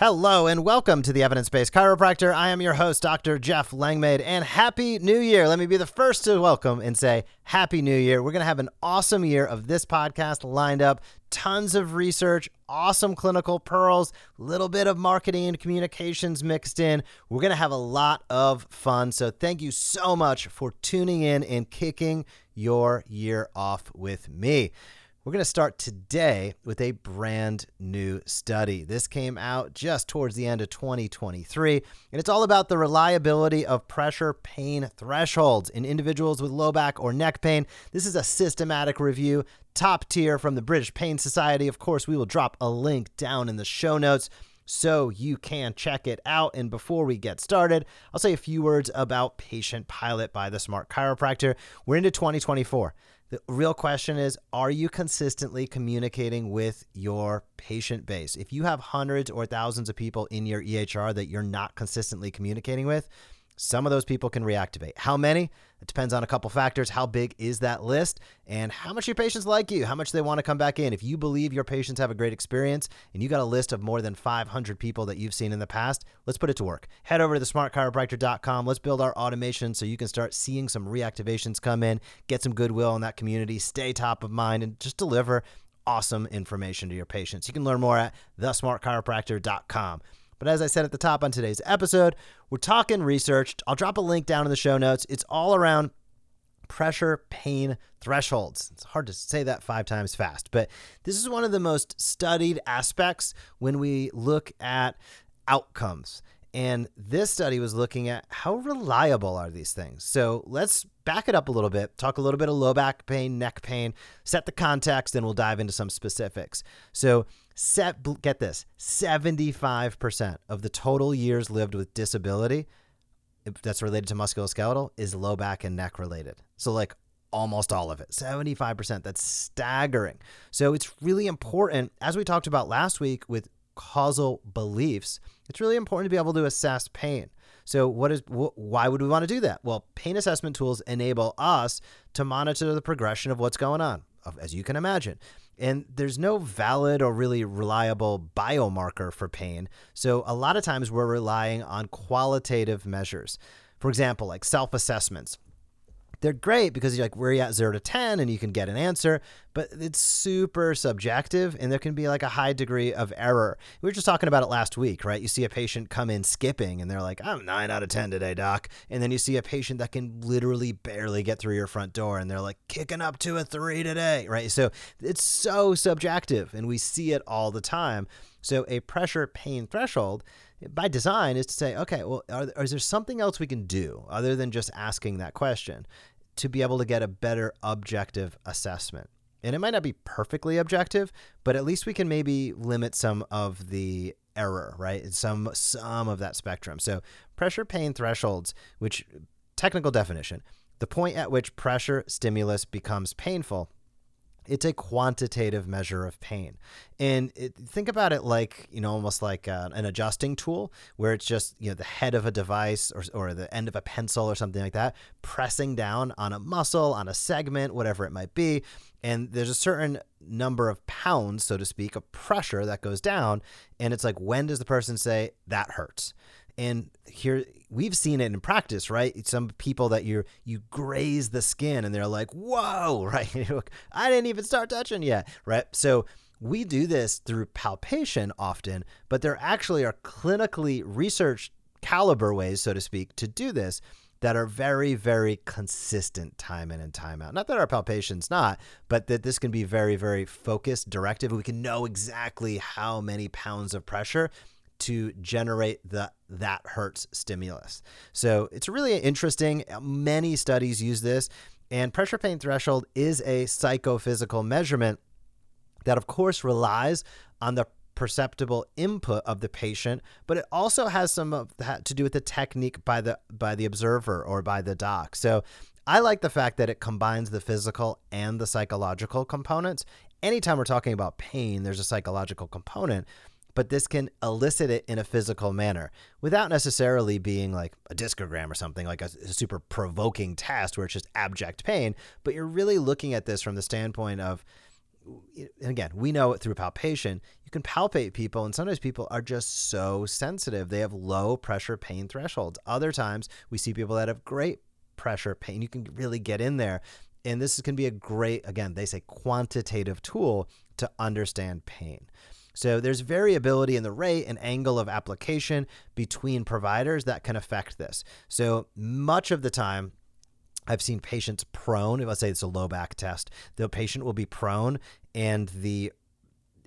Hello and welcome to the Evidence Based Chiropractor. I am your host, Dr. Jeff Langmaid, and Happy New Year. Let me be the first to welcome and say Happy New Year. We're going to have an awesome year of this podcast lined up. Tons of research, awesome clinical pearls, little bit of marketing and communications mixed in. We're going to have a lot of fun. So, thank you so much for tuning in and kicking your year off with me. We're going to start today with a brand new study. This came out just towards the end of 2023, and it's all about the reliability of pressure pain thresholds in individuals with low back or neck pain. This is a systematic review, top tier from the British Pain Society. Of course, we will drop a link down in the show notes so you can check it out. And before we get started, I'll say a few words about Patient Pilot by the Smart Chiropractor. We're into 2024. The real question is Are you consistently communicating with your patient base? If you have hundreds or thousands of people in your EHR that you're not consistently communicating with, some of those people can reactivate. How many? It depends on a couple factors. How big is that list? And how much your patients like you? How much they want to come back in? If you believe your patients have a great experience and you got a list of more than 500 people that you've seen in the past, let's put it to work. Head over to thesmartchiropractor.com. Let's build our automation so you can start seeing some reactivations come in, get some goodwill in that community, stay top of mind, and just deliver awesome information to your patients. You can learn more at thesmartchiropractor.com. But as I said at the top on today's episode, we're talking research. I'll drop a link down in the show notes. It's all around pressure pain thresholds. It's hard to say that five times fast, but this is one of the most studied aspects when we look at outcomes. And this study was looking at how reliable are these things. So let's back it up a little bit, talk a little bit of low back pain, neck pain, set the context, and we'll dive into some specifics. So set, get this 75% of the total years lived with disability that's related to musculoskeletal is low back and neck related. So, like almost all of it 75%. That's staggering. So, it's really important, as we talked about last week with causal beliefs, it's really important to be able to assess pain. So, what is wh- why would we want to do that? Well, pain assessment tools enable us to monitor the progression of what's going on, as you can imagine. And there's no valid or really reliable biomarker for pain. So, a lot of times we're relying on qualitative measures. For example, like self assessments they're great because you're like you at zero to ten and you can get an answer but it's super subjective and there can be like a high degree of error. We were just talking about it last week right? You see a patient come in skipping and they're like i'm nine out of ten today doc. And then you see a patient that can literally barely get through your front door and they're like kicking up to a three today right? So it's so subjective and we see it all the time. So a pressure pain threshold by design is to say, okay, well, are, is there something else we can do other than just asking that question to be able to get a better objective assessment? And it might not be perfectly objective, but at least we can maybe limit some of the error, right? Some some of that spectrum. So pressure pain thresholds, which technical definition, the point at which pressure stimulus becomes painful it's a quantitative measure of pain. And it, think about it like, you know, almost like uh, an adjusting tool where it's just, you know, the head of a device or, or the end of a pencil or something like that, pressing down on a muscle, on a segment, whatever it might be. And there's a certain number of pounds, so to speak, of pressure that goes down. And it's like, when does the person say, that hurts? And here we've seen it in practice, right? Some people that you you graze the skin and they're like, "Whoa!" Right? I didn't even start touching yet, right? So we do this through palpation often, but there actually are clinically researched caliber ways, so to speak, to do this that are very, very consistent time in and time out. Not that our palpation's not, but that this can be very, very focused, directive. We can know exactly how many pounds of pressure to generate the that hurts stimulus. So it's really interesting. Many studies use this, and pressure pain threshold is a psychophysical measurement that, of course, relies on the perceptible input of the patient, but it also has some of that to do with the technique by the by the observer or by the doc. So I like the fact that it combines the physical and the psychological components. Anytime we're talking about pain, there's a psychological component but this can elicit it in a physical manner without necessarily being like a discogram or something like a, a super provoking test where it's just abject pain. But you're really looking at this from the standpoint of, and again, we know it through palpation. You can palpate people, and sometimes people are just so sensitive. They have low pressure pain thresholds. Other times, we see people that have great pressure pain. You can really get in there. And this can be a great, again, they say quantitative tool to understand pain. So there's variability in the rate and angle of application between providers that can affect this. So much of the time, I've seen patients prone. Let's say it's a low back test. The patient will be prone, and the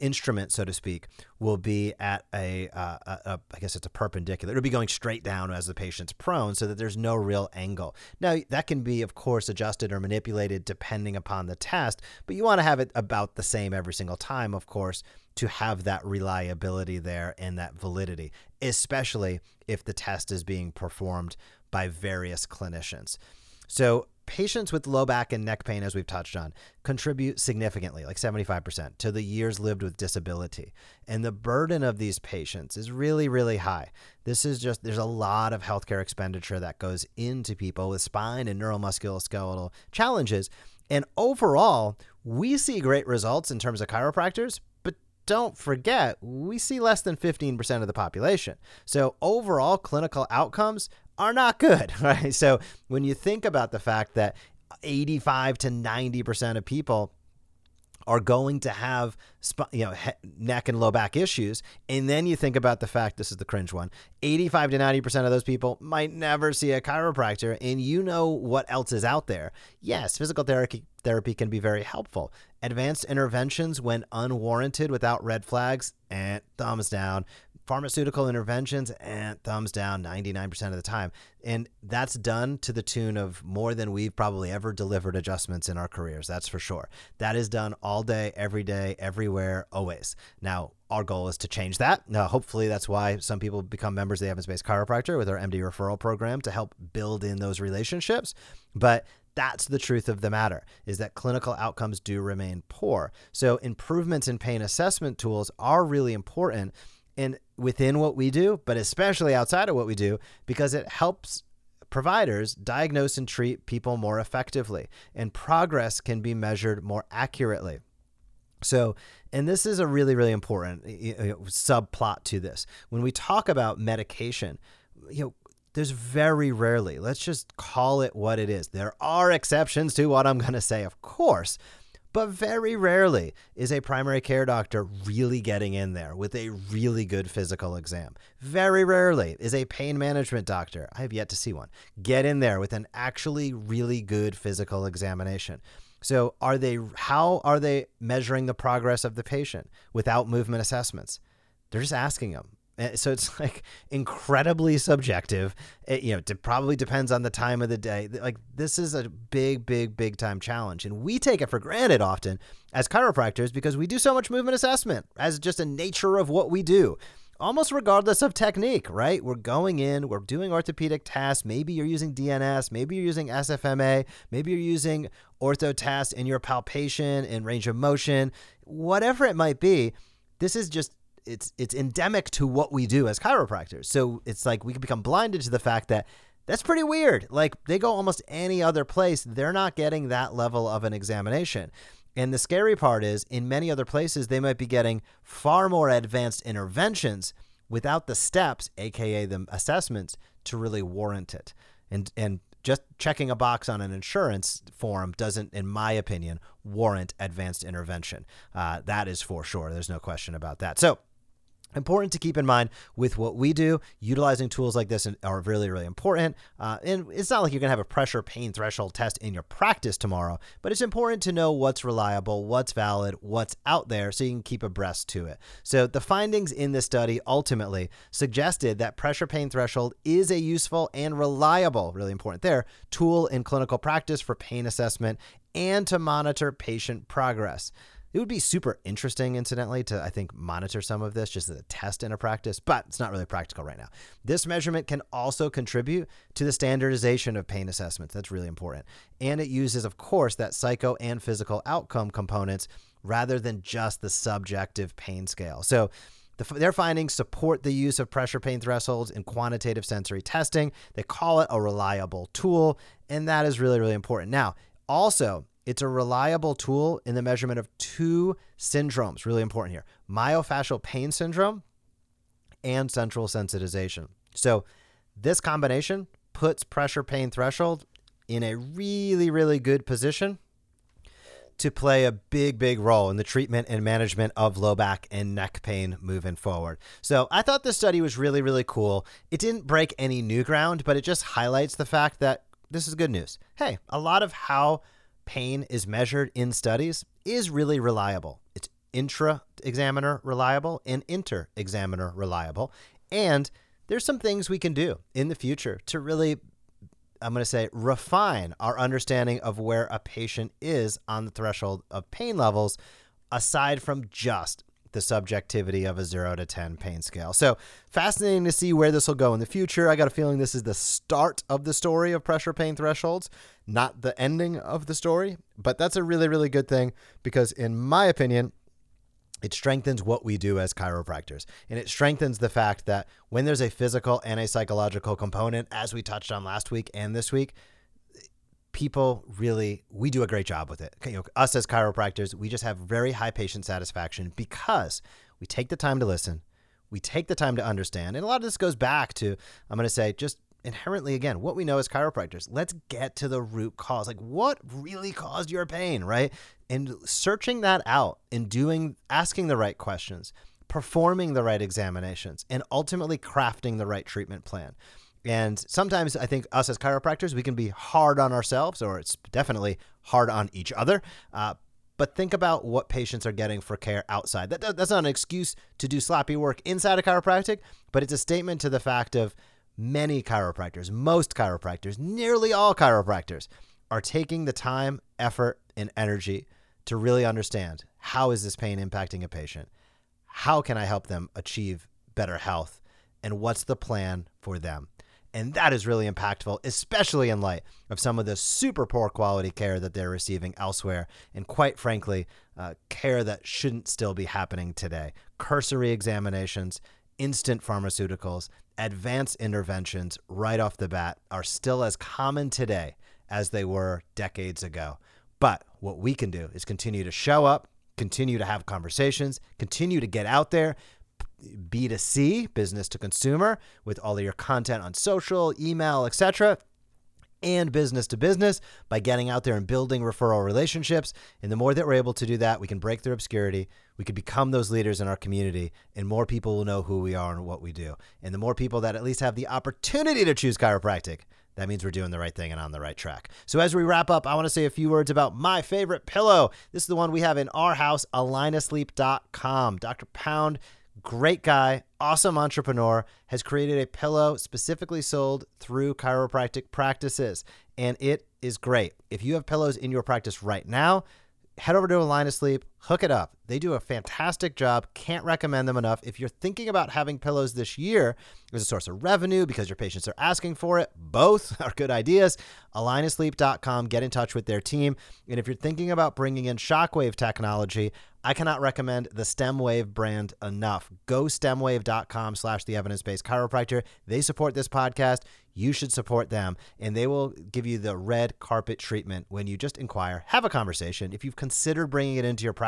instrument, so to speak, will be at a, uh, a, a, I guess it's a perpendicular. It'll be going straight down as the patient's prone so that there's no real angle. Now, that can be, of course, adjusted or manipulated depending upon the test, but you want to have it about the same every single time, of course, to have that reliability there and that validity, especially if the test is being performed by various clinicians. So, patients with low back and neck pain, as we've touched on, contribute significantly, like 75%, to the years lived with disability. And the burden of these patients is really, really high. This is just, there's a lot of healthcare expenditure that goes into people with spine and neuromusculoskeletal challenges. And overall, we see great results in terms of chiropractors, but don't forget, we see less than 15% of the population. So, overall clinical outcomes are not good, right? So when you think about the fact that 85 to 90% of people are going to have you know neck and low back issues and then you think about the fact this is the cringe one 85 to 90% of those people might never see a chiropractor and you know what else is out there. Yes physical therapy therapy can be very helpful. Advanced interventions when unwarranted without red flags and thumbs down pharmaceutical interventions and thumbs down 99% of the time. And that's done to the tune of more than we've probably ever delivered adjustments in our careers that's for sure. That is done all day every day everywhere always. Now our goal is to change that. Now hopefully that's why some people become members of the evidence-based chiropractor with our md referral program to help build in those relationships. But that's the truth of the matter is that clinical outcomes do remain poor. So improvements in pain assessment tools are really important and within what we do, but especially outside of what we do, because it helps providers diagnose and treat people more effectively, and progress can be measured more accurately. So, and this is a really, really important subplot to this. When we talk about medication, you know, there's very rarely, let's just call it what it is. There are exceptions to what I'm going to say, of course, but very rarely is a primary care doctor really getting in there with a really good physical exam. Very rarely is a pain management doctor, I have yet to see one, get in there with an actually really good physical examination. So, are they how are they measuring the progress of the patient without movement assessments? They're just asking them, Eh, so it's like incredibly subjective. It, you know, it probably depends on the time of the day. Like this is a big, big, big time challenge, and we take it for granted often as chiropractors because we do so much movement assessment as just a nature of what we do. Almost regardless of technique, right? We're going in, we're doing orthopedic tasks. Maybe you're using DNS, maybe you're using SFMA, maybe you're using ortho tasks in your palpation and range of motion, whatever it might be. This is just it's it's endemic to what we do as chiropractors. So it's like we can become blinded to the fact that that's pretty weird. Like they go almost any other place, they're not getting that level of an examination. And the scary part is, in many other places, they might be getting far more advanced interventions without the steps, aka the assessments, to really warrant it. And and just checking a box on an insurance form doesn't, in my opinion, warrant advanced intervention. Uh, that is for sure. There's no question about that. So important to keep in mind with what we do. Utilizing tools like this are really really important. Uh, and it's not like you're going to have a pressure pain threshold test in your practice tomorrow but it's important to know what's reliable what's valid what's out there so you can keep abreast to it. So the findings in this study ultimately suggested that pressure pain threshold is a useful and reliable really important there tool in clinical practice for pain assessment and to monitor patient progress it would be super interesting, incidentally, to I think monitor some of this just as a test in a practice, but it's not really practical right now. This measurement can also contribute to the standardization of pain assessments. That's really important. And it uses, of course, that psycho and physical outcome components rather than just the subjective pain scale. So The, their findings support the use of pressure pain thresholds in quantitative sensory testing. They call it a reliable tool, and that is really, really important. Now, also, it's a reliable tool in the measurement of two syndromes, really important here myofascial pain syndrome and central sensitization. So, this combination puts pressure pain threshold in a really, really good position to play a big, big role in the treatment and management of low back and neck pain moving forward. So I thought this study was really, really cool. It didn't break any new ground, but it just highlights the fact that this is good news. Hey, a lot of how pain is measured in studies is really reliable. It's intra examiner reliable and inter examiner reliable. And there's some things we can do in the future to really I'm going to say refine our understanding of where a patient is on the threshold of pain levels aside from just the subjectivity of a 0 to 10 pain scale. So, fascinating to see where this will go in the future. I got a feeling this is the start of the story of pressure pain thresholds, not the ending of the story, but that's a really really good thing because in my opinion, it strengthens what we do as chiropractors. And it strengthens the fact that when there's a physical and a psychological component, as we touched on last week and this week, people really we do a great job with it. You know, us as chiropractors, we just have very high patient satisfaction because we take the time to listen, we take the time to understand. And a lot of this goes back to I'm going to say just inherently again what we know as chiropractors let's get to the root cause like what really caused your pain right and searching that out and doing asking the right questions performing the right examinations and ultimately crafting the right treatment plan and sometimes i think us as chiropractors we can be hard on ourselves or it's definitely hard on each other uh, but think about what patients are getting for care outside. That, that's not an excuse to do sloppy work inside a chiropractic, but it's a statement to the fact of many chiropractors, most chiropractors, nearly all chiropractors are taking the time, effort, and energy to really understand how is this pain impacting a patient? How can I help them achieve better health? And what's the plan for them? And that is really impactful, especially in light of some of the super poor quality care that they're receiving elsewhere. And quite frankly, uh, care that shouldn't still be happening today. Cursory examinations, instant pharmaceuticals, advanced interventions right off the bat are still as common today as they were decades ago. But what we can do is continue to show up, continue to have conversations, continue to get out there, B2C, business to consumer, with all of your content on social, email, etc and business to business by getting out there and building referral relationships. And the more that we're able to do that, we can break through obscurity. We can become those leaders in our community, and more people will know who we are and what we do. And the more people that at least have the opportunity to choose chiropractic, that means we're doing the right thing and on the right track. So as we wrap up, I want to say a few words about my favorite pillow. This is the one we have in our house, alignasleep.com. Dr. Pound great guy, awesome entrepreneur, has created a pillow specifically sold through chiropractic practices. And it is great. If you have pillows in your practice right now, head over to Align Sleep, hook it up. They do a fantastic job. Can't recommend them enough. If you're thinking about having pillows this year as a source of revenue because your patients are asking for it, both are good ideas. AlignaSleep.com, get in touch with their team. And if you're thinking about bringing in shockwave technology, I cannot recommend the StemWave brand enough. Go stemwave.com slash the evidence-based chiropractor. They support this podcast. You should support them, and they will give you the red carpet treatment when you just inquire, have a conversation. If you've considered bringing it into your practice,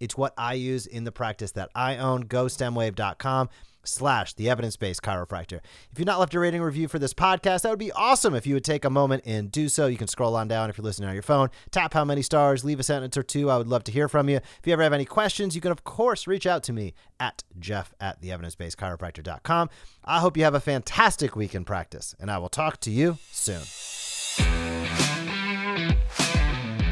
it's what I use in the practice that I own. Go stemwave.com slash the evidence-based chiropractor. If you've not left a rating review for this podcast, that would be awesome if you would take a moment and do so. You can scroll on down if you're listening on your phone, tap how many stars, leave a sentence or two. I would love to hear from you. If you ever have any questions, you can of course reach out to me at jeff at the evidence-based chiropractor.com. I hope you have a fantastic week in practice, and I will talk to you soon.